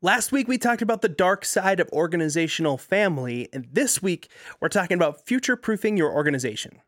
Last week, we talked about the dark side of organizational family, and this week, we're talking about future proofing your organization.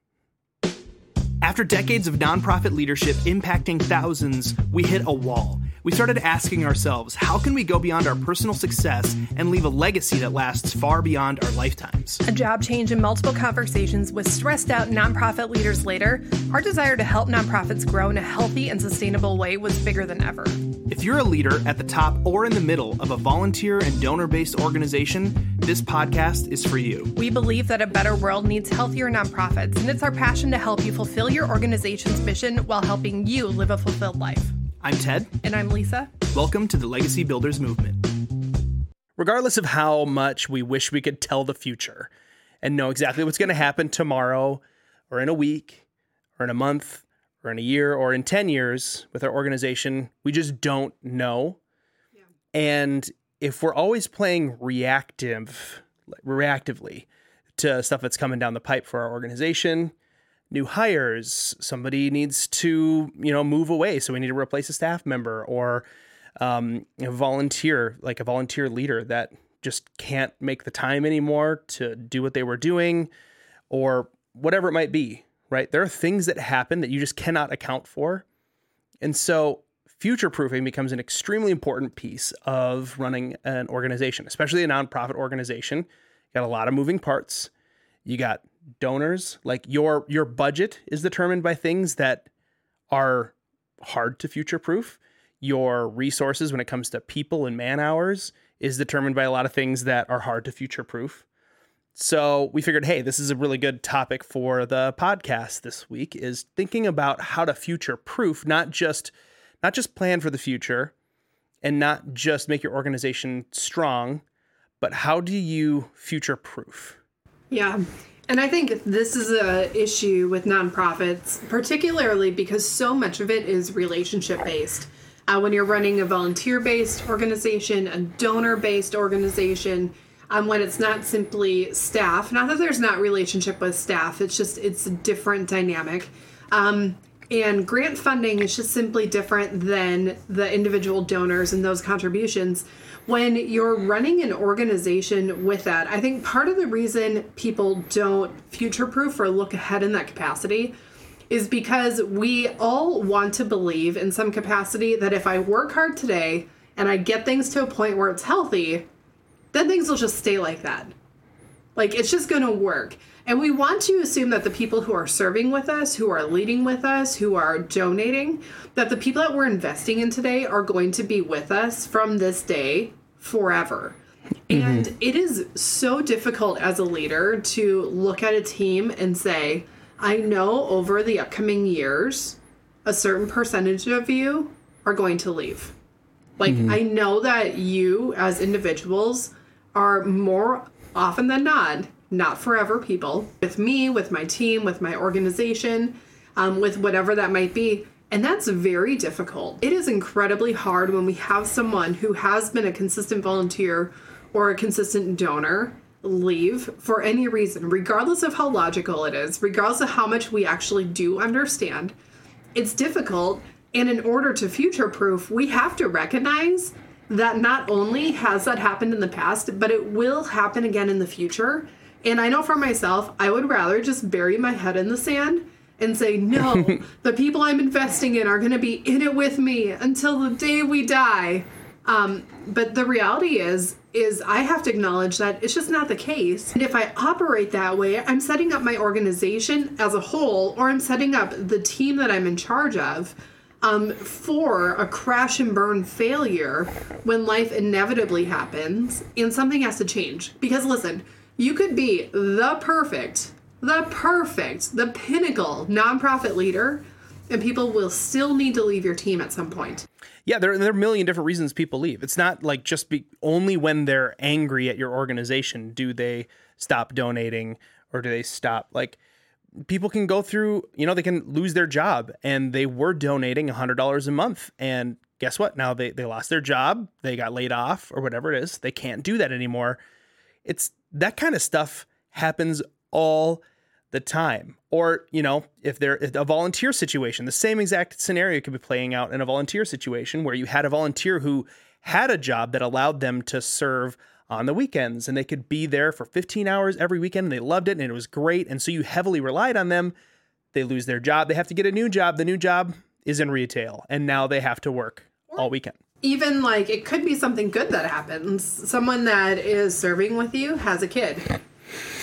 After decades of nonprofit leadership impacting thousands, we hit a wall. We started asking ourselves, how can we go beyond our personal success and leave a legacy that lasts far beyond our lifetimes? A job change and multiple conversations with stressed out nonprofit leaders later, our desire to help nonprofits grow in a healthy and sustainable way was bigger than ever. If you're a leader at the top or in the middle of a volunteer and donor based organization, this podcast is for you. We believe that a better world needs healthier nonprofits, and it's our passion to help you fulfill your organization's mission while helping you live a fulfilled life. I'm Ted. And I'm Lisa. Welcome to the Legacy Builders Movement. Regardless of how much we wish we could tell the future and know exactly what's going to happen tomorrow or in a week or in a month or in a year or in 10 years with our organization, we just don't know. Yeah. And if we're always playing reactive reactively to stuff that's coming down the pipe for our organization, new hires, somebody needs to, you know, move away. So we need to replace a staff member or um, a volunteer, like a volunteer leader that just can't make the time anymore to do what they were doing or whatever it might be, right? There are things that happen that you just cannot account for. And so future proofing becomes an extremely important piece of running an organization, especially a nonprofit organization. You got a lot of moving parts. You got donors like your your budget is determined by things that are hard to future proof your resources when it comes to people and man hours is determined by a lot of things that are hard to future proof so we figured hey this is a really good topic for the podcast this week is thinking about how to future proof not just not just plan for the future and not just make your organization strong but how do you future proof yeah and I think this is a issue with nonprofits, particularly because so much of it is relationship based. Uh, when you're running a volunteer based organization, a donor based organization, um, when it's not simply staff, not that there's not relationship with staff, it's just it's a different dynamic. Um, and grant funding is just simply different than the individual donors and those contributions when you're running an organization with that, I think part of the reason people don't future proof or look ahead in that capacity is because we all want to believe in some capacity that if I work hard today and I get things to a point where it's healthy, then things will just stay like that. Like it's just going to work. And we want to assume that the people who are serving with us, who are leading with us, who are donating, that the people that we're investing in today are going to be with us from this day forever. Mm-hmm. And it is so difficult as a leader to look at a team and say, I know over the upcoming years, a certain percentage of you are going to leave. Like, mm-hmm. I know that you as individuals are more often than not not forever people with me, with my team, with my organization, um, with whatever that might be. And that's very difficult. It is incredibly hard when we have someone who has been a consistent volunteer or a consistent donor leave for any reason, regardless of how logical it is, regardless of how much we actually do understand. It's difficult. And in order to future proof, we have to recognize that not only has that happened in the past, but it will happen again in the future. And I know for myself, I would rather just bury my head in the sand and say, no, the people I'm investing in are going to be in it with me until the day we die. Um, but the reality is, is I have to acknowledge that it's just not the case. And if I operate that way, I'm setting up my organization as a whole, or I'm setting up the team that I'm in charge of um, for a crash and burn failure when life inevitably happens and something has to change. Because listen, you could be the perfect, the perfect, the pinnacle nonprofit leader, and people will still need to leave your team at some point. Yeah, there, there are a million different reasons people leave. It's not like just be only when they're angry at your organization do they stop donating or do they stop like people can go through, you know, they can lose their job and they were donating $100 a month and guess what? Now they they lost their job, they got laid off or whatever it is. They can't do that anymore. It's that kind of stuff happens all the time. Or, you know, if they're a volunteer situation, the same exact scenario could be playing out in a volunteer situation where you had a volunteer who had a job that allowed them to serve on the weekends and they could be there for 15 hours every weekend and they loved it and it was great. And so you heavily relied on them. They lose their job. They have to get a new job. The new job is in retail and now they have to work all weekend. Even like it could be something good that happens. Someone that is serving with you has a kid.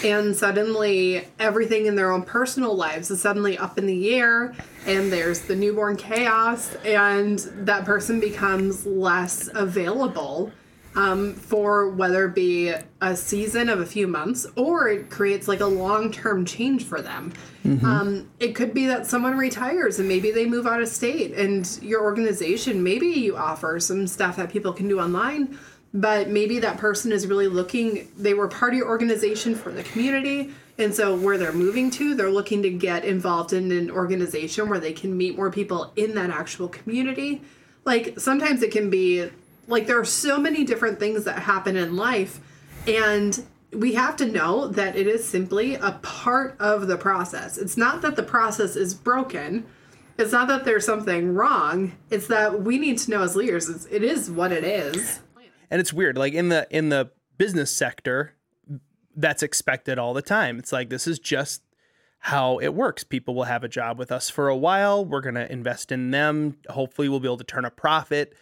And suddenly everything in their own personal lives is suddenly up in the air and there's the newborn chaos and that person becomes less available um, for whether it be a season of a few months or it creates like a long term change for them. Mm-hmm. Um, it could be that someone retires and maybe they move out of state, and your organization, maybe you offer some stuff that people can do online, but maybe that person is really looking, they were part of your organization for the community. And so, where they're moving to, they're looking to get involved in an organization where they can meet more people in that actual community. Like, sometimes it can be like there are so many different things that happen in life and we have to know that it is simply a part of the process. It's not that the process is broken. It's not that there's something wrong. It's that we need to know as leaders it's, it is what it is. And it's weird like in the in the business sector that's expected all the time. It's like this is just how it works. People will have a job with us for a while. We're going to invest in them. Hopefully we'll be able to turn a profit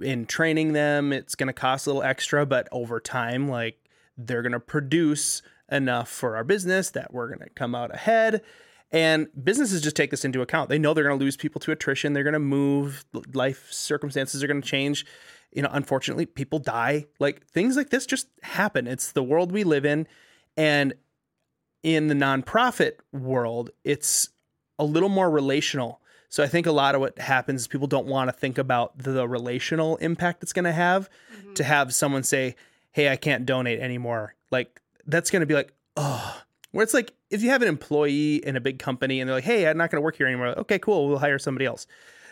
in training them, it's going to cost a little extra, but over time, like they're going to produce enough for our business that we're going to come out ahead. And businesses just take this into account. They know they're going to lose people to attrition. They're going to move. Life circumstances are going to change. You know, unfortunately, people die. Like things like this just happen. It's the world we live in. And in the nonprofit world, it's a little more relational. So I think a lot of what happens is people don't want to think about the relational impact it's going to have mm-hmm. to have someone say, "Hey, I can't donate anymore." Like that's going to be like, "Oh." Where it's like if you have an employee in a big company and they're like, "Hey, I'm not going to work here anymore." Like, okay, cool, we'll hire somebody else.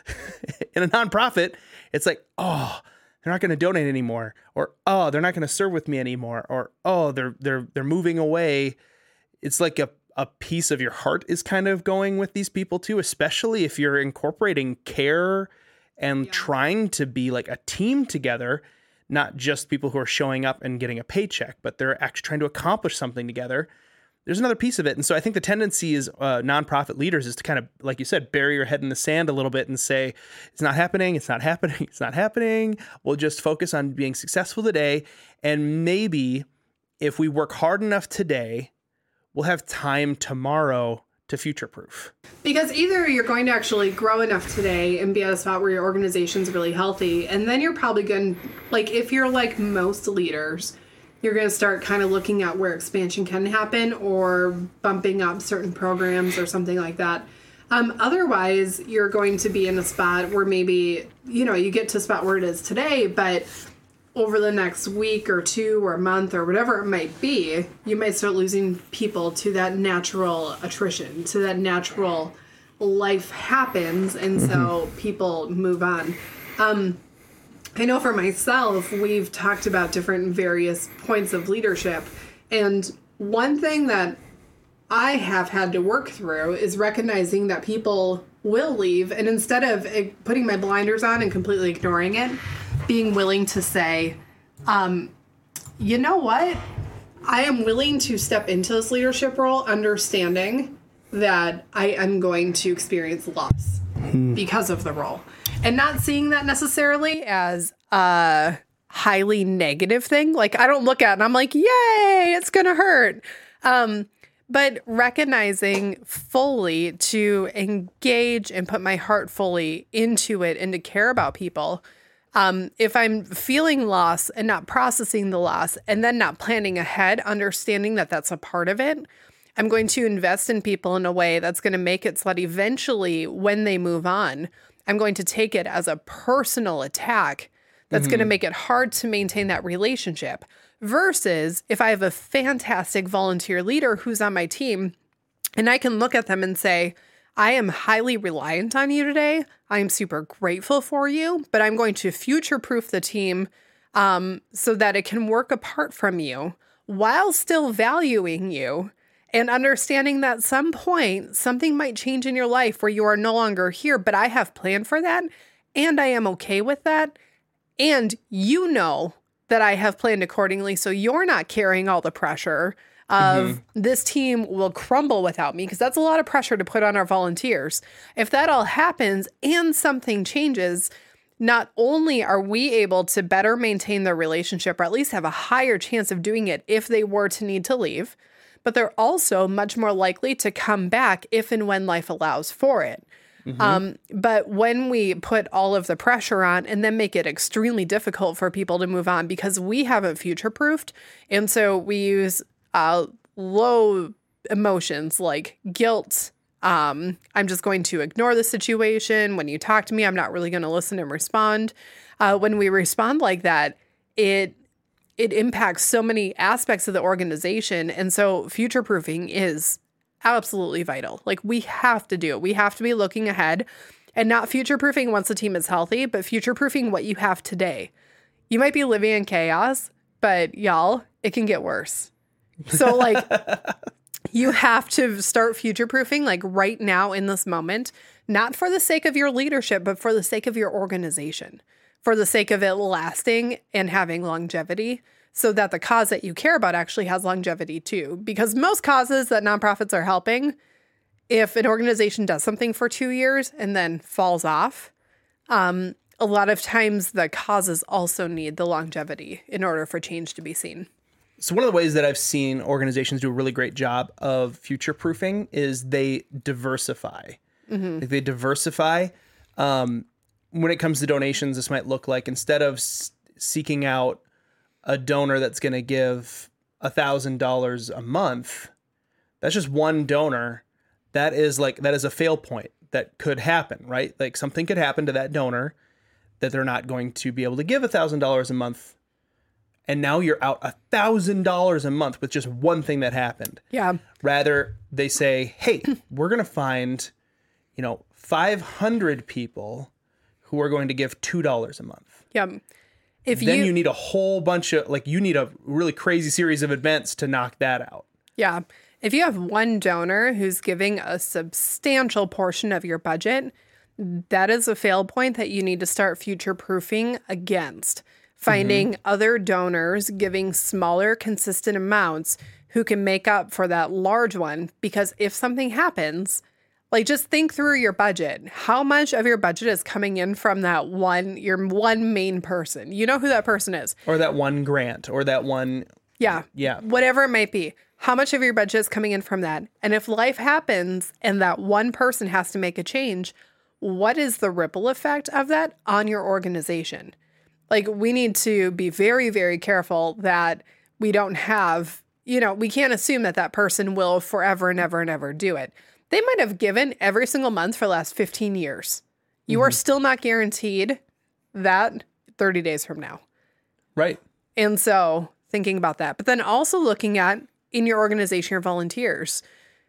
in a nonprofit, it's like, "Oh, they're not going to donate anymore," or "Oh, they're not going to serve with me anymore," or "Oh, they're they're they're moving away." It's like a a piece of your heart is kind of going with these people too, especially if you're incorporating care and yeah. trying to be like a team together, not just people who are showing up and getting a paycheck, but they're actually trying to accomplish something together. There's another piece of it. And so I think the tendency is uh, nonprofit leaders is to kind of, like you said, bury your head in the sand a little bit and say, it's not happening, it's not happening, it's not happening. We'll just focus on being successful today. And maybe if we work hard enough today, we'll have time tomorrow to future proof. Because either you're going to actually grow enough today and be at a spot where your organization's really healthy, and then you're probably going like, if you're like most leaders, you're going to start kind of looking at where expansion can happen or bumping up certain programs or something like that. Um, otherwise, you're going to be in a spot where maybe, you know, you get to a spot where it is today, but over the next week or two or month or whatever it might be, you might start losing people to that natural attrition, to that natural life happens, and mm-hmm. so people move on. Um, I know for myself, we've talked about different various points of leadership, and one thing that I have had to work through is recognizing that people will leave, and instead of eh, putting my blinders on and completely ignoring it, being willing to say, um, you know what? I am willing to step into this leadership role, understanding that I am going to experience loss hmm. because of the role. And not seeing that necessarily as a highly negative thing. Like, I don't look at and I'm like, yay, it's to hurt. Um, but recognizing fully to engage and put my heart fully into it and to care about people um, if I'm feeling loss and not processing the loss and then not planning ahead, understanding that that's a part of it, I'm going to invest in people in a way that's going to make it so that eventually, when they move on, I'm going to take it as a personal attack that's mm-hmm. going to make it hard to maintain that relationship. Versus if I have a fantastic volunteer leader who's on my team and I can look at them and say, I am highly reliant on you today. I am super grateful for you, but I'm going to future proof the team um, so that it can work apart from you while still valuing you and understanding that some point something might change in your life where you are no longer here, but I have planned for that and I am okay with that. And you know that I have planned accordingly. So you're not carrying all the pressure of mm-hmm. this team will crumble without me because that's a lot of pressure to put on our volunteers. If that all happens and something changes, not only are we able to better maintain their relationship or at least have a higher chance of doing it if they were to need to leave, but they're also much more likely to come back if and when life allows for it. Um, but when we put all of the pressure on and then make it extremely difficult for people to move on because we haven't future proofed, and so we use uh, low emotions like guilt. Um, I'm just going to ignore the situation. When you talk to me, I'm not really going to listen and respond. Uh, when we respond like that, it it impacts so many aspects of the organization, and so future proofing is absolutely vital. Like we have to do it. We have to be looking ahead and not future proofing once the team is healthy, but future proofing what you have today. You might be living in chaos, but y'all, it can get worse. So like you have to start future proofing like right now in this moment, not for the sake of your leadership, but for the sake of your organization, for the sake of it lasting and having longevity so that the cause that you care about actually has longevity too. Because most causes that nonprofits are helping, if an organization does something for two years and then falls off, um, a lot of times the causes also need the longevity in order for change to be seen. So one of the ways that I've seen organizations do a really great job of future proofing is they diversify. Like they diversify. Um, when it comes to donations, this might look like instead of s- seeking out a donor that's going to give a thousand dollars a month, that's just one donor. That is like that is a fail point that could happen, right? Like something could happen to that donor that they're not going to be able to give a thousand dollars a month and now you're out a thousand dollars a month with just one thing that happened. Yeah. Rather, they say, "Hey, we're going to find, you know, 500 people who are going to give two dollars a month." Yeah. If Then you, you need a whole bunch of like you need a really crazy series of events to knock that out. yeah, if you have one donor who's giving a substantial portion of your budget, that is a fail point that you need to start future proofing against. Finding mm-hmm. other donors giving smaller, consistent amounts who can make up for that large one. Because if something happens, like just think through your budget. How much of your budget is coming in from that one, your one main person? You know who that person is. Or that one grant or that one Yeah. Yeah. Whatever it might be. How much of your budget is coming in from that? And if life happens and that one person has to make a change, what is the ripple effect of that on your organization? Like, we need to be very, very careful that we don't have, you know, we can't assume that that person will forever and ever and ever do it. They might have given every single month for the last 15 years. You are still not guaranteed that 30 days from now. right. And so thinking about that, but then also looking at in your organization your volunteers.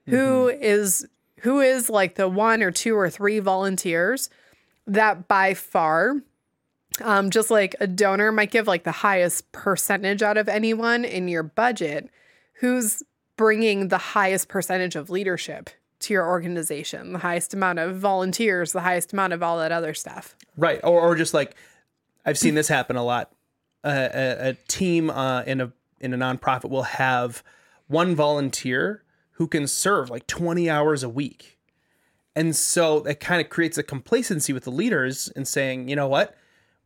Who is who is like the one or two or three volunteers that by far um, just like a donor might give like the highest percentage out of anyone in your budget, who's bringing the highest percentage of leadership to your organization, the highest amount of volunteers, the highest amount of all that other stuff. Right. Or, or just like I've seen this happen a lot. A, a team uh, in a in a nonprofit will have one volunteer who can serve like 20 hours a week. And so it kind of creates a complacency with the leaders in saying, you know what?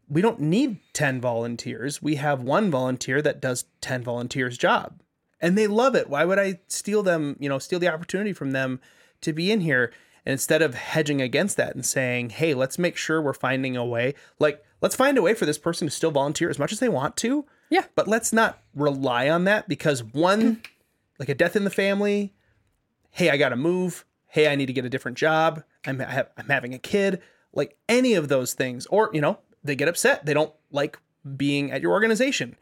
We don't need 10 volunteers. We have one volunteer that does 10 volunteers' job. And they love it. Why would I steal them, you know, steal the opportunity from them to be in here? And instead of hedging against that and saying, hey, let's make sure we're finding a way, like, let's find a way for this person to still volunteer as much as they want to. Yeah. But let's not rely on that because one, mm-hmm. like a death in the family, hey, I got to move. Hey, I need to get a different job. I'm, I have, I'm having a kid. Like any of those things, or, you know, they get upset. They don't like being at your organization.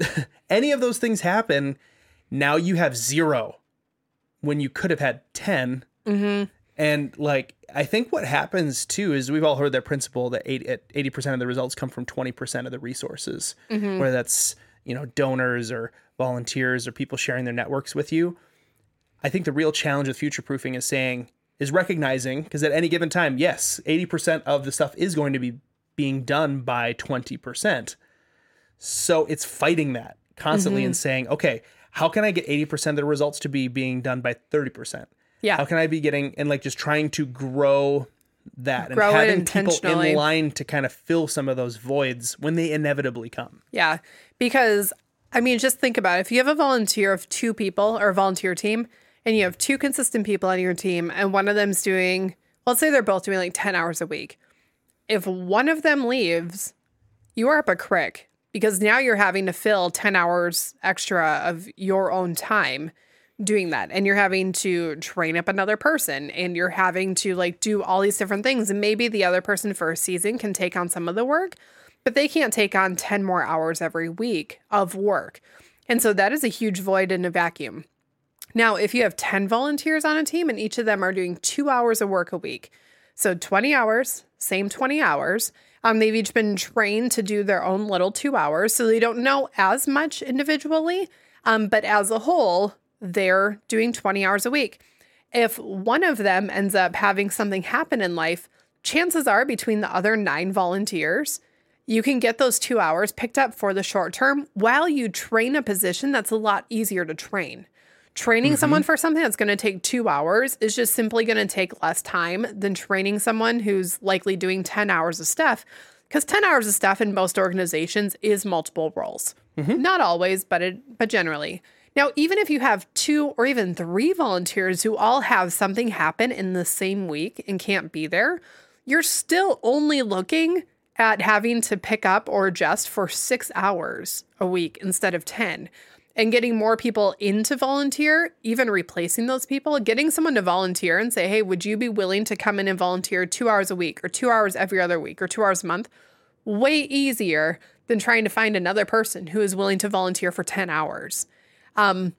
any of those things happen. Now you have zero when you could have had 10. And like, I think what happens too is we've all heard that principle that 80, percent of the results come from 20% of the resources, whether that's, you know, donors or volunteers or people sharing their networks with you. I think the real challenge with future proofing is saying, is recognizing, because at any given time, yes, 80% of the stuff is going to be being done by 20%. So it's fighting that constantly Mm-hmm. and saying, okay, how can I get 80% of the results to be being done by 30%? Yeah. How can I be getting and like just trying to grow that Grow and having people in line to kind of fill some of those voids when they inevitably come. Yeah. Because, I mean, just think about it. If you have a volunteer of two people or a volunteer team, and you have two consistent people on your team, and one of them's doing, let's say they're both doing like 10 hours a week. If one of them leaves, you are up a crick because now you're having to fill 10 hours extra of your own time doing that and you're having to train up another person and you're having to like do all these different things and maybe the other person for a season can take on some of the work but they can't take on 10 more hours every week of work and so that is a huge void in a vacuum now if you have 10 volunteers on a team and each of them are doing two hours of work a week so 20 hours, same 20 hours. Um, they've each been trained to do their own little two hours, so they don't know as much individually. Um, but as a whole, they're doing 20 hours a week. If one of them ends up having something happen in life, chances are between the other nine volunteers, you can get those two hours picked up for the short term while you train a position that's a lot easier to train. Training someone mm-hmm. for something that's going to take two hours is just simply going to take less time than training someone who's likely doing 10 hours of stuff. Because 10 hours of stuff in most organizations is multiple roles. Mm-hmm. Not always, but it, but generally. Now, even if you have two or even three volunteers who all have something happen in the same week and can't be there, you're still only looking at having to pick up or adjust for six hours a week instead of 10 and getting more people into volunteer, even replacing those people, getting someone to volunteer and say, hey, would you be willing to come in and volunteer two hours a week or two hours every other week or two hours a month? Way easier than trying to find another person who is willing to volunteer for 10 hours. Um,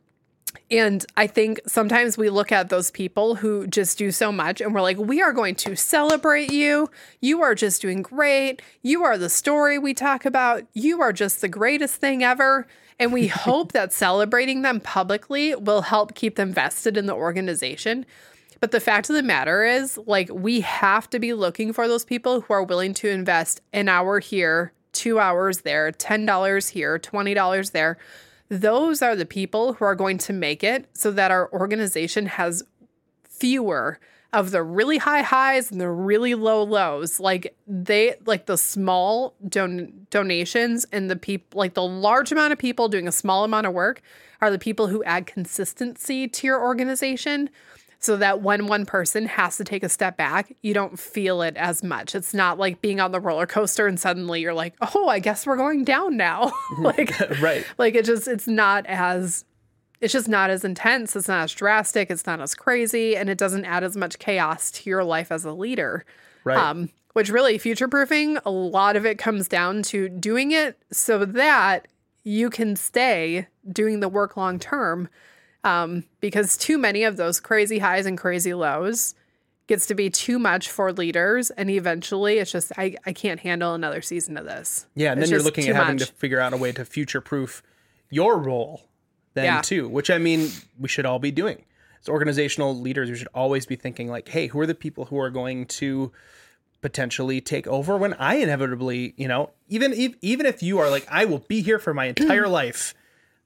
and I think sometimes we look at those people who just do so much and we're like, we are going to celebrate you. You are just doing great. You are the story we talk about. You are just the greatest thing ever. And we hope that celebrating them publicly will help keep them vested in the organization. But the fact of the matter is, like, we have to be looking for those people who are willing to invest an hour here, two hours there, $10 here, $20 there. Those are the people who are going to make it so that our organization has fewer of the really high highs and the really low lows. Like they like the small don- donations and the people like the large amount of people doing a small amount of work are the people who add consistency to your organization so that when one person has to take a step back, you don't feel it as much. It's not like being on the roller coaster and suddenly you're like, "Oh, I guess we're going down now." like Right. like it just it's not as it's just not as intense, it's not as drastic, it's not as crazy, and it doesn't add as much chaos to your life as a leader. Right. Um, which really future proofing, a lot of it comes down to doing it so that you can stay doing the work long term. Um, because too many of those crazy highs and crazy lows gets to be too much for leaders, and eventually it's just I, I can't handle another season of this. Yeah, and It's then you're looking at having much. to figure out a way to future proof your role then Yeah. too, which I mean we should all be doing. As organizational leaders, we should always be thinking like, hey, who are the people who are going to potentially take over when I inevitably, you know, even if, even if you are like, I will be here for my entire life,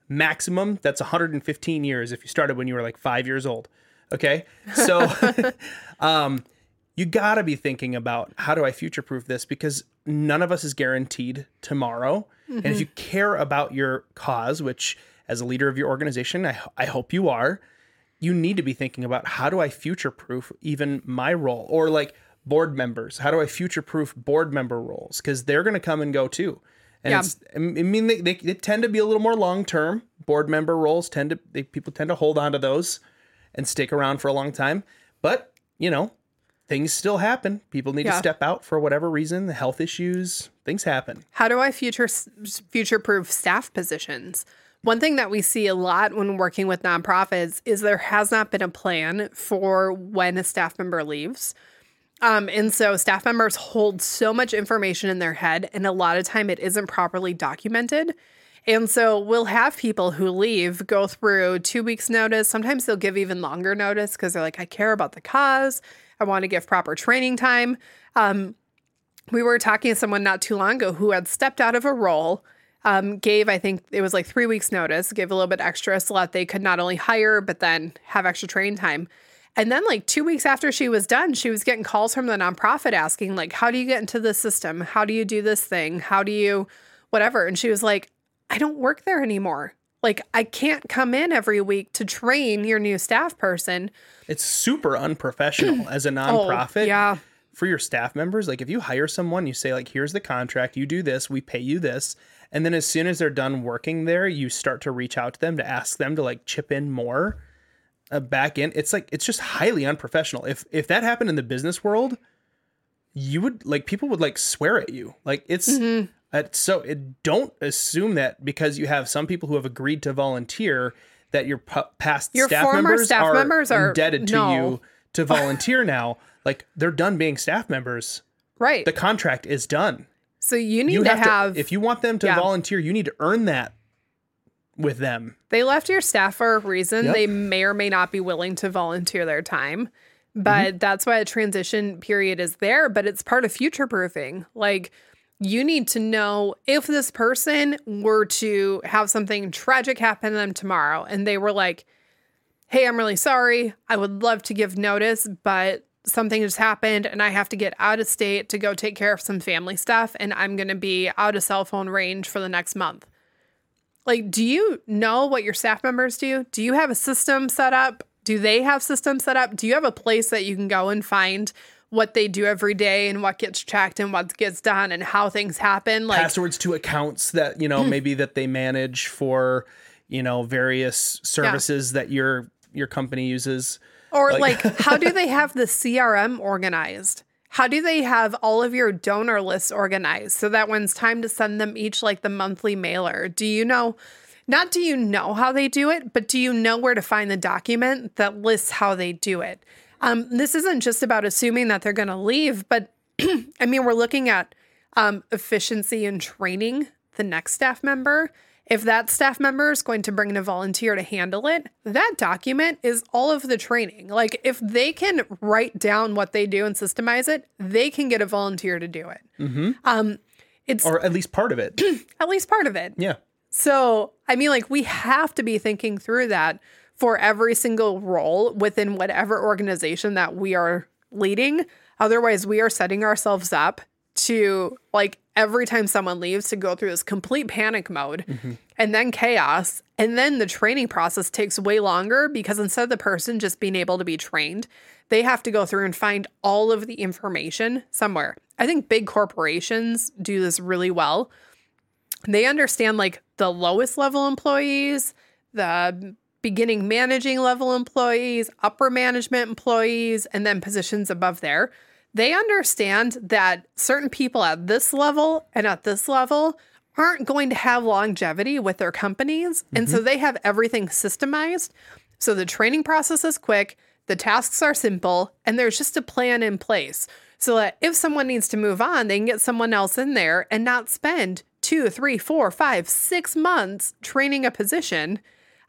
maximum that's 115 years if you started when you were like five years old. Okay, so um, you got to be thinking about how do I future proof this because none of us is guaranteed tomorrow. And if you care about your cause, which as a leader of your organization, I, I hope you are, you need to be thinking about how do I future proof even my role or like board members? How do I future proof board member roles? Because they're going to come and go too. And Yeah. it's, I mean, they, they, they tend to be a little more long term. Board member roles tend to, they, people tend to hold on to those and stick around for a long time. But, you know, things still happen. People need to step out for whatever reason, the health issues, things happen. How do I future future proof staff positions? One thing that we see a lot when working with nonprofits is there has not been a plan for when a staff member leaves. Um, and so staff members hold so much information in their head, and a lot of time it isn't properly documented. And so we'll have people who leave go through two weeks' notice. Sometimes they'll give even longer notice because they're like, I care about the cause. I want to give proper training time. Um, we were talking to someone not too long ago who had stepped out of a role, um, gave, I think it was like three weeks notice, gave a little bit extra so that they could not only hire, but then have extra training time. And then like two weeks after she was done, she was getting calls from the nonprofit asking, like, how do you get into this system? How do you do this thing? How do you whatever? And she was like, I don't work there anymore. Like, I can't come in every week to train your new staff person. It's super unprofessional as a oh, nonprofit. Oh, yeah. For your staff members, like if you hire someone, you say like, "Here's the contract. You do this. We pay you this." And then as soon as they're done working there, you start to reach out to them to ask them to like chip in more uh, back in. It's like it's just highly unprofessional. If if that happened in the business world, you would like people would like swear at you. Like it's Mm-hmm. uh, so it, don't assume that because you have some people who have agreed to volunteer that your pu- past Your staff former members staff are members are- indebted to no. you to volunteer now. Like they're done being staff members. Right. The contract is done. so you need You to have, have, to if you want them to yeah. volunteer, you need to earn that with them. They left your staff for a reason. Yep. They may or may not be willing to volunteer their time. But Mm-hmm. that's why a transition period is there, but it's part of future proofing. Like you need to know if this person were to have something tragic happen to them tomorrow and they were like, "Hey, I'm really sorry. I would love to give notice, but something just happened and I have to get out of state to go take care of some family stuff and I'm going to be out of cell phone range for the next month." Like, do you know what your staff members do? Do you have a system set up? Do they have systems set up? Do you have a place that you can go and find what they do every day and what gets checked and what gets done and how things happen? Like, Passwords to accounts that, you know, Hmm. maybe that they manage for, you know, various services that your your company uses. Or Like- like, how do they have the CRM organized? How do they have all of your donor lists organized so that when it's time to send them each like the monthly mailer? Do you know not do you know how they do it, but do you know where to find the document that lists how they do it? Um, this isn't just about assuming that they're going to leave, but I mean, we're looking at um, efficiency and training the next staff member. If that staff member is going to bring in a volunteer to handle it, that document is all of the training. Like, if they can write down what they do and systemize it, they can get a volunteer to do it. Um, it's Or at least part of it. at least part of it. yeah. So, I mean, like, we have to be thinking through that for every single role within whatever organization that we are leading. Otherwise, we are setting ourselves up to, like, every time someone leaves, to go through this complete panic mode mm-hmm. and then chaos. And then the training process takes way longer because instead of the person just being able to be trained, they have to go through and find all of the information somewhere. I think big corporations do this really well they understand like the lowest level employees, the beginning managing level employees, upper management employees, and then positions above there. They understand that certain people at this level and at this level aren't going to have longevity with their companies. And so they have everything systemized. So the training process is quick, the tasks are simple, and there's just a plan in place so that if someone needs to move on, they can get someone else in there and not spend two, three, four, five, six months training a position.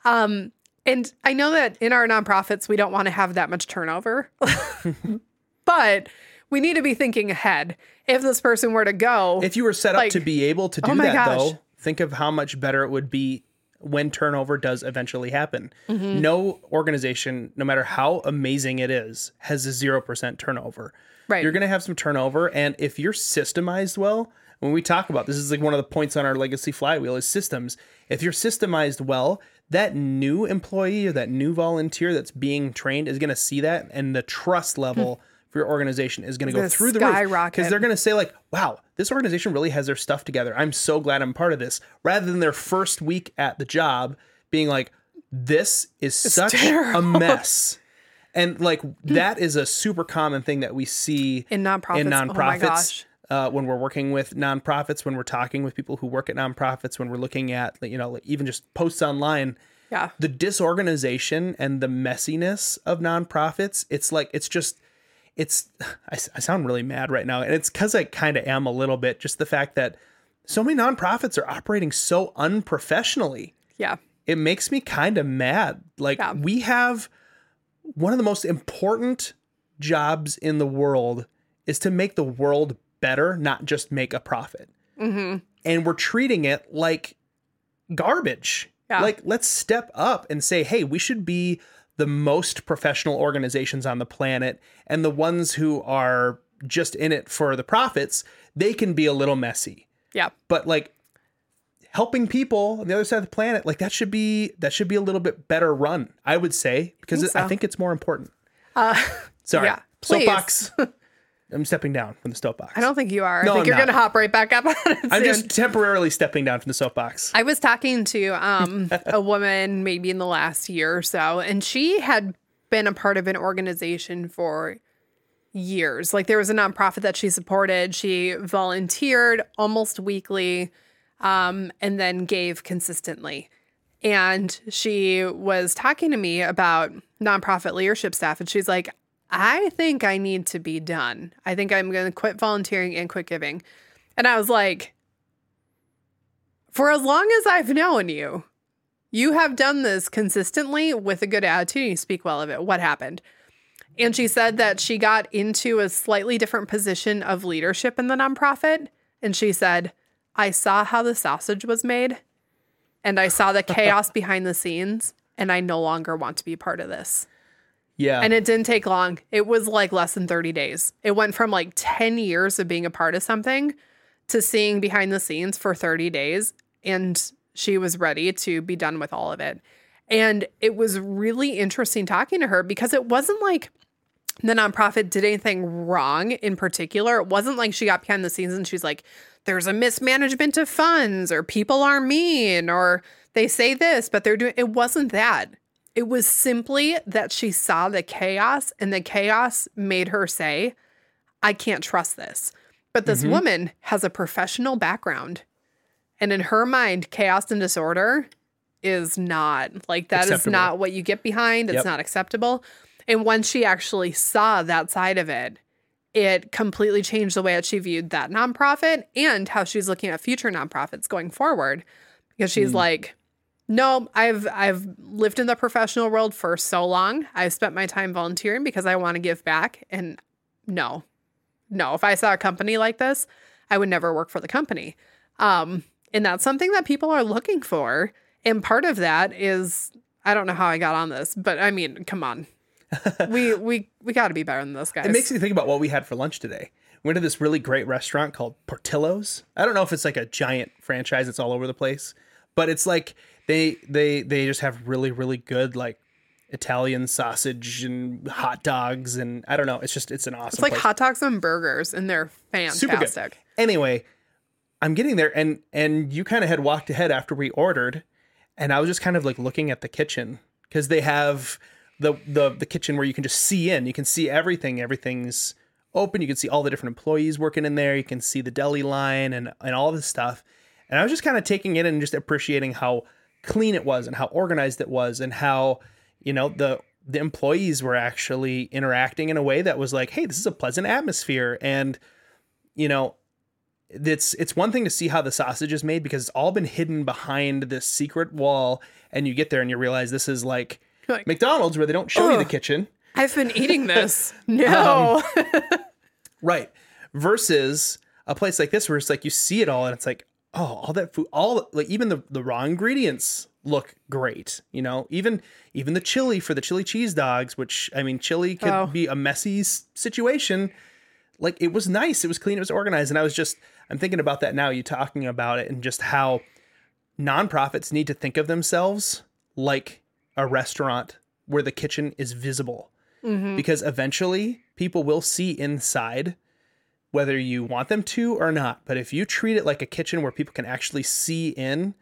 Um, and I know that in our nonprofits, we don't want to have that much turnover, but we need to be thinking ahead. If this person were to go, If you were set up Like- to be able to do Oh that gosh. though, think of how much better it would be when turnover does eventually happen. Mm-hmm. No organization, no matter how amazing it is, has a 0% turnover. Right. You're going to have some turnover and if you're systemized well, when we talk about this is like one of the points on our legacy flywheel is systems. If you're systemized well, that new employee or that new volunteer that's being trained is going to see that and the trust level for your organization is going to go through the roof skyrocket. because they're going to say like, "Wow, this organization really has their stuff together. I'm so glad I'm part of this." Rather than their first week at the job being like, "This is such a mess." And like that is a super common thing that we see In nonprofits. In Oh nonprofits, gosh. uh, when we're working with nonprofits, when we're talking with people who work at nonprofits, when we're looking at you know like, even just posts online, yeah, the disorganization and the messiness of nonprofits it's like it's just it's i, I sound really mad right now and it's because i kind of am a little bit just the fact that so many nonprofits are operating so unprofessionally yeah, it makes me kind of mad like Yeah. we have one of the most important jobs in the world is to make the world better, not just make a profit. Mm-hmm. And we're treating it like garbage. Yeah. Like, let's step up and say, hey, we should be the most professional organizations on the planet. And the ones who are just in it for the profits, they can be a little messy. Yeah. But like, helping people on the other side of the planet like that should be that should be a little bit better run i would say because Think i so. think it's more important Uh, sorry yeah, please. soapbox i'm stepping down from the soapbox I don't think you are. No, I think I'm you're not. to hop right back up on it i'm soon. just temporarily stepping down from the soapbox I was talking to um, a woman maybe in the last year or so, and she had been a part of an organization for years. Like there was a nonprofit that she supported. She volunteered almost weekly um, and then gave consistently. And she was talking to me about nonprofit leadership staff, and she's like, I think I need to be done. I think I'm going to quit volunteering and quit giving. And I was like, for as long as I've known you, you have done this consistently with a good attitude. You speak well of it. What happened? And she said that she got into a slightly different position of leadership in the nonprofit. And she said, I saw how the sausage was made and I saw the chaos behind the scenes, and I no longer want to be part of this. Yeah And it didn't take long. It was like less than 30 days. It went from like 10 years of being a part of something to seeing behind the scenes for 30 days. And she was ready to be done with all of it. And it was really interesting talking to her because it wasn't like the nonprofit did anything wrong in particular. It wasn't like she got behind the scenes and she's like, there's a mismanagement of funds or people are mean or they say this, but they're doing it wasn't that. It was simply that she saw the chaos and the chaos made her say, I can't trust this. But this mm-hmm. woman has a professional background. And in her mind, chaos and disorder is not like that is Acceptable. not what you get behind. It's Yep. not acceptable. And once she actually saw that side of it, it completely changed the way that she viewed that nonprofit and how she's looking at future nonprofits going forward. Because she's mm. like, no, I've I've lived in the professional world for so long. I've spent my time volunteering because I want to give back. And no, no, if I saw a company like this, I would never work for the company. Um, and that's something that people are looking for. And part of that is I don't know how I got on this, but I mean, come on. we we we got to be better than this, guys. it makes me think about what we had for lunch today we went to this really great restaurant called portillo's i don't know if it's like a giant franchise that's all over the place but it's like they they they just have really really good like italian sausage and hot dogs and i don't know it's just it's an awesome it's like place. hot dogs and burgers, and they're fantastic. Anyway, I'm getting there, and and you kind of had walked ahead after we ordered, and I was just kind of like looking at the kitchen because they have the the the kitchen where you can just see in, you can see everything, everything's open, you can see all the different employees working in there, you can see the deli line and and all this stuff, and I was just kind of taking it and just appreciating how clean it was and how organized it was and how you know the the employees were actually interacting in a way that was like hey this is a pleasant atmosphere and you know it's it's one thing to see how the sausage is made because it's all been hidden behind this secret wall and you get there and you realize this is like Like, McDonald's where they don't show you the kitchen I've been eating this. No. Um, right versus a place like this where it's like you see it all and it's like oh all that food all like even the the raw ingredients look great you know? Even even the chili for the chili cheese dogs which i mean chili could Oh. be a messy situation. Like it was nice it was clean it was organized and i was just i'm thinking about that now you talking about it and just how nonprofits need to think of themselves like a restaurant where the kitchen is visible. Mm-hmm. Because eventually people will see inside whether you want them to or not but if you treat it like a kitchen where people can actually see in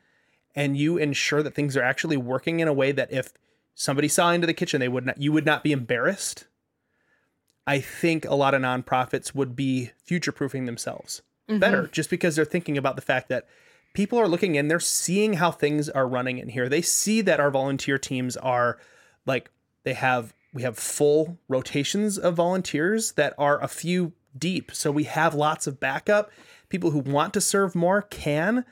and you ensure that things are actually working in a way that if somebody saw into the kitchen they would not you would not be embarrassed i think a lot of nonprofits would be future proofing themselves mm-hmm. better just because they're thinking about the fact that people are looking in they're seeing how things are running in here. They see that our volunteer teams are like they have we have full rotations of volunteers that are a few deep so we have lots of backup people who want to serve more can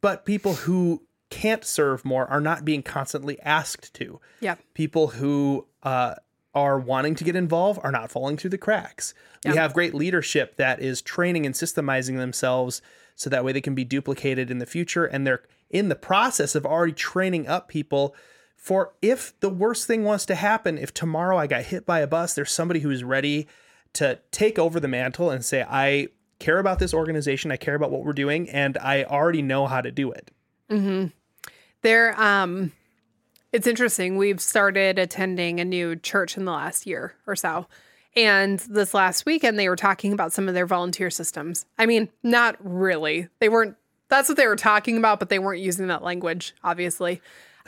but people who can't serve more are not being constantly asked to yeah. people who uh, are wanting to get involved are not falling through the cracks. We have great leadership that is training and systemizing themselves so that way they can be duplicated in the future. And they're in the process of already training up people for if the worst thing wants to happen, if tomorrow I got hit by a bus, there's somebody who's ready to take over the mantle and say, I care about this organization, I care about what we're doing, and I already know how to do it. There, um, it's interesting. We've started attending a new church in the last year or so. And this last weekend, they were talking about some of their volunteer systems. I mean, not really. They weren't, that's what they were talking about, but they weren't using that language, obviously.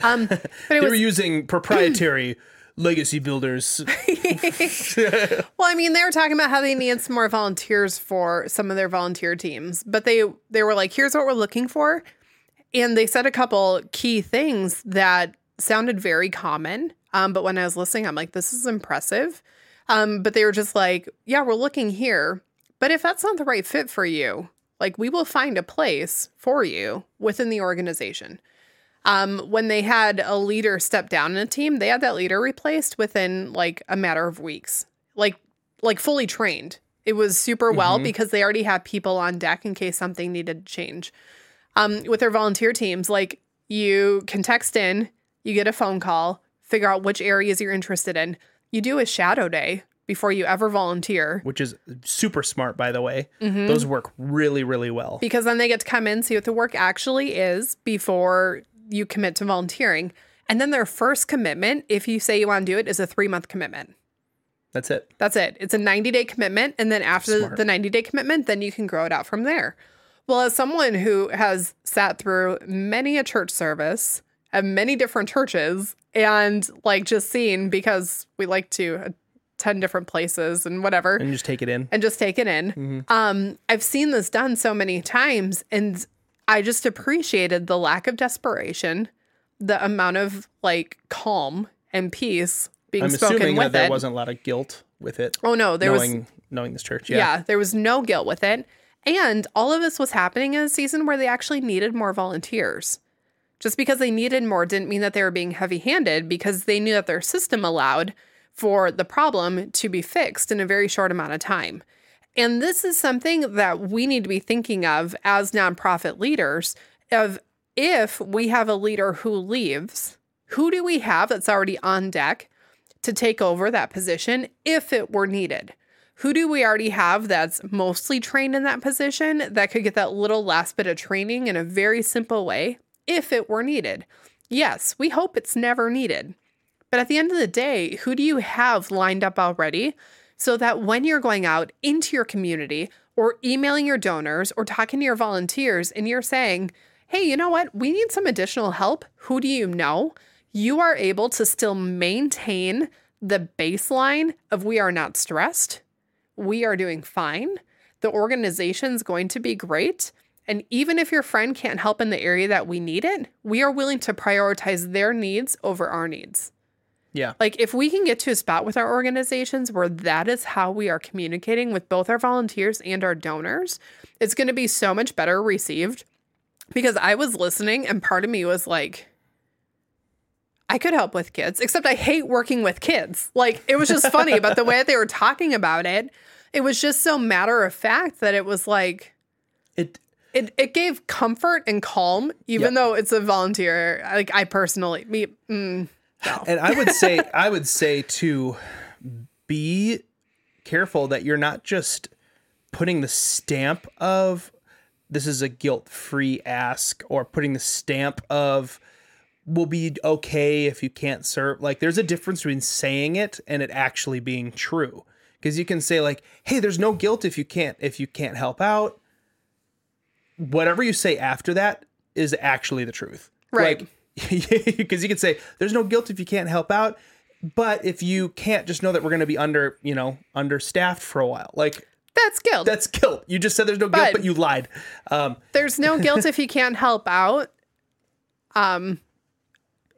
Um, but it They was were using proprietary legacy builders. Well, I mean, they were talking about how they need some more volunteers for some of their volunteer teams, but they they were like, "Here's what we're looking for," and they said a couple key things that sounded very common. Um, but when I was listening, I'm like, "This is impressive." Um, but they were just like, "Yeah, we're looking here, but if that's not the right fit for you, like, we will find a place for you within the organization." Um, when they had a leader step down in a team, they had that leader replaced within like a matter of weeks, like like fully trained. It was super well because they already had people on deck in case something needed to change. Um, with their volunteer teams, like you can text in, you get a phone call, figure out which areas you're interested in. You do a shadow day before you ever volunteer which is super smart, by the way. Mm-hmm. Those work really, really well. because then they get to come in, see what the work actually is before you commit to volunteering. And then their first commitment, if you say you want to do it, is a three month commitment. That's it. That's it. It's a 90 day commitment. And then after Smart. the 90 day commitment, then you can grow it out from there. Well, as someone who has sat through many a church service at many different churches and like just seen because we like to attend different places and whatever And just take it in. and just take it in. Um, I've seen this done so many times, and I just appreciated the lack of desperation, the amount of like calm and peace being I'm spoken assuming that with there it. wasn't a lot of guilt with it. oh no, there was knowing knowing this church. yeah. Yeah. there was no guilt with it. And all of this was happening in a season where they actually needed more volunteers. Just because they needed more didn't mean that they were being heavy handed because they knew that their system allowed for the problem to be fixed in a very short amount of time. And this is something that we need to be thinking of as nonprofit leaders of if we have a leader who leaves, who do we have that's already on deck to take over that position if it were needed? Who do we already have that's mostly trained in that position that could get that little last bit of training in a very simple way if it were needed? Yes, we hope it's never needed. But at the end of the day, who do you have lined up already so that when you're going out into your community or emailing your donors or talking to your volunteers and you're saying, hey, you know what? We need some additional help. Who do you know? You are able to still maintain the baseline of we are not stressed. We are doing fine. The organization's going to be great. And even if your friend can't help in the area that we need it, we are willing to prioritize their needs over our needs. Yeah. Like, if we can get to a spot with our organizations where that is how we are communicating with both our volunteers and our donors, it's going to be so much better received. Because I was listening, and part of me was like, I could help with kids, except I hate working with kids. Like, it was just funny about the way that they were talking about it. It was just so matter of fact that it was like, It it, it gave comfort and calm, even Yep. though it's a volunteer. Like, I personally, me, mm, and I would say I would say to be careful that you're not just putting the stamp of this is a guilt-free ask or putting the stamp of will be okay if you can't serve. Like there's a difference between saying it and it actually being true. Because you can say like hey there's no guilt if you can't if you can't help out. Whatever you say after that is actually the truth. Right. like because you could say there's no guilt if you can't help out but if you can't just know that we're going to be under you know understaffed for a while like That's guilt. that's guilt you just said there's no guilt But- but you lied um There's no guilt if you can't help out. Um,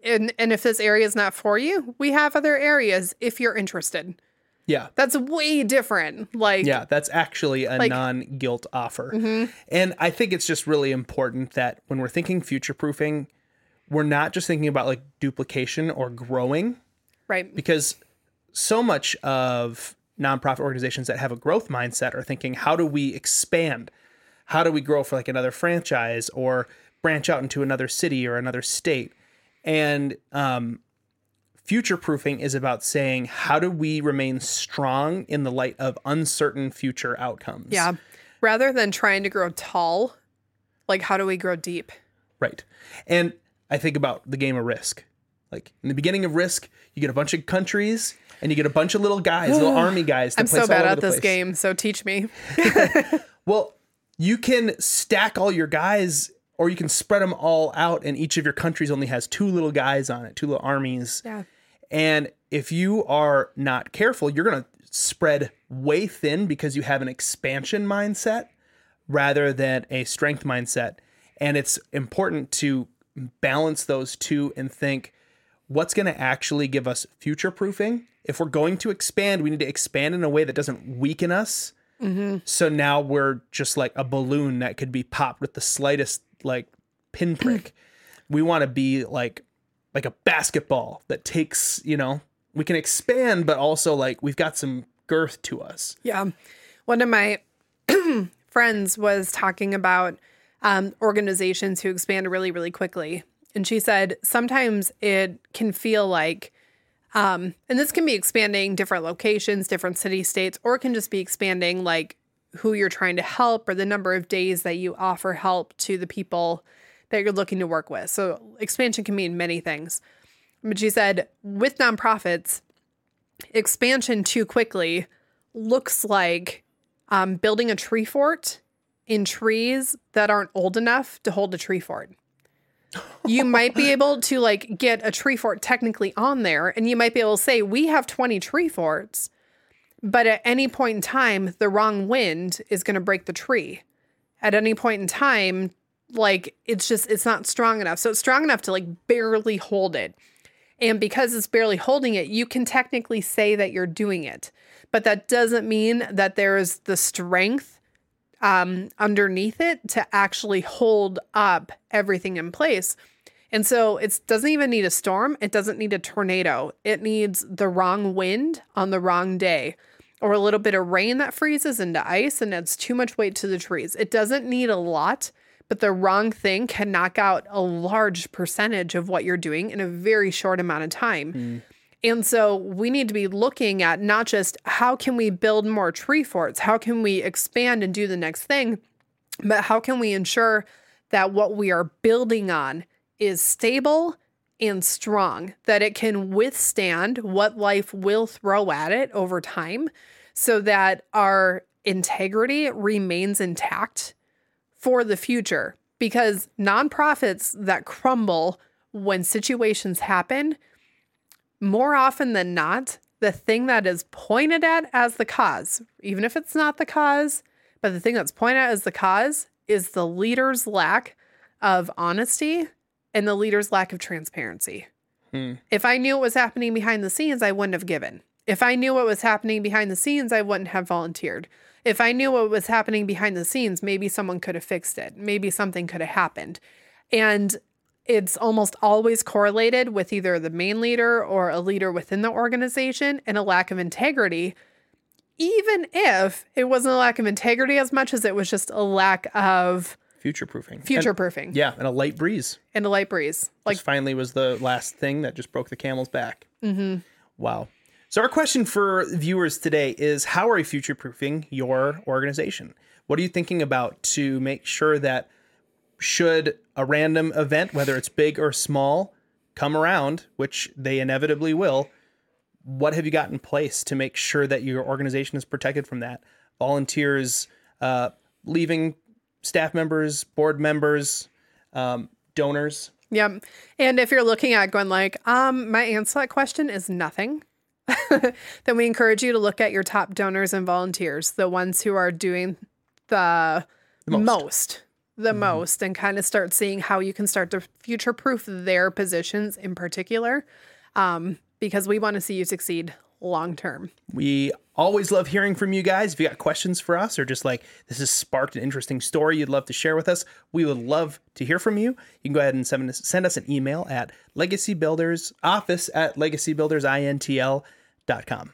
and and if this area is not for you, we have other areas if you're interested. yeah That's way different. Like, Yeah, that's actually a Like- non guilt offer. And I think it's just really important that when we're thinking future proofing, we're not just thinking about like duplication or growing right. because so much of nonprofit organizations that have a growth mindset are thinking, how do we expand? How do we grow for like another franchise or branch out into another city or another state? And um, future proofing is about saying, how do we remain strong in the light of uncertain future outcomes? Yeah. Rather than trying to grow tall, like how do we grow deep? Right. And I think about the game of Risk. Like in the beginning of Risk, you get a bunch of countries and you get a bunch of little guys, little army guys. I'm so bad at this place. game, so teach me. Well, you can stack all your guys, or you can spread them all out, and each of your countries only has two little guys on it, two little armies. Yeah. And if you are not careful, you're going to spread way thin because you have an expansion mindset rather than a strength mindset. And it's important to balance those two and think what's going to actually give us future proofing. If we're going to expand, we need to expand in a way that doesn't weaken us. Mm-hmm. So now we're just like a balloon that could be popped with the slightest like pinprick. we want to be like like a basketball that takes, you know, we can expand, but also like we've got some girth to us. Yeah. One of my friends was talking about um, organizations who expand really, really quickly. And she said sometimes it can feel like, um, and this can be expanding different locations, different city states, or it can just be expanding like who you're trying to help or the number of days that you offer help to the people that you're looking to work with. So expansion can mean many things. But she said with nonprofits, expansion too quickly looks like um, building a tree fort in trees that aren't old enough to hold a tree fort. You might be able to like get a tree fort technically on there, and you might be able to say, We have 20 tree forts, but at any point in time, the wrong wind is going to break the tree. At any point in time, like it's just, it's not strong enough. So it's strong enough to like barely hold it. And because it's barely holding it, you can technically say that you're doing it. But that doesn't mean that there is the strength um, underneath it to actually hold up everything in place. And so it doesn't even need a storm. It doesn't need a tornado. It needs the wrong wind on the wrong day or a little bit of rain that freezes into ice and adds too much weight to the trees. It doesn't need a lot, but the wrong thing can knock out a large percentage of what you're doing in a very short amount of time. And so we need to be looking at not just how can we build more tree forts, how can we expand and do the next thing, but how can we ensure that what we are building on is stable and strong, that it can withstand what life will throw at it over time so that our integrity remains intact for the future. Because nonprofits that crumble when situations happen, more often than not, the thing that is pointed at as the cause, even if it's not the cause, but the thing that's pointed at as the cause is the leader's lack of honesty and the leader's lack of transparency. Hmm. If I knew what was happening behind the scenes, I wouldn't have given. If I knew what was happening behind the scenes, I wouldn't have volunteered. If I knew what was happening behind the scenes, maybe someone could have fixed it. Maybe something could have happened. And it's almost always correlated with either the main leader or a leader within the organization and a lack of integrity, even if it wasn't a lack of integrity as much as it was just a lack of Future proofing. future proofing Yeah, and a light breeze. and a light breeze. Like, Like finally was the last thing that just broke the camel's back. Mm-hmm. Wow. So our question for viewers today is: How are you future proofing your organization? What are you thinking about to make sure that should a random event, whether it's big or small, come around, which they inevitably will, what have you got in place to make sure that your organization is protected from that? Volunteers, uh, leaving staff members, board members, um, donors. Yep. And if you're looking at going like, um, my answer to that question is nothing, then we encourage you to look at your top donors and volunteers, the ones who are doing the, most. The most, and kind of start seeing how you can start to future proof their positions in particular. Um, because we want to see you succeed long term. We always love hearing from you guys. If you got questions for us or just like this has sparked an interesting story you'd love to share with us, we would love to hear from you. You can go ahead and send us, send us an email at legacybuildersoffice at legacybuildersmovement.com.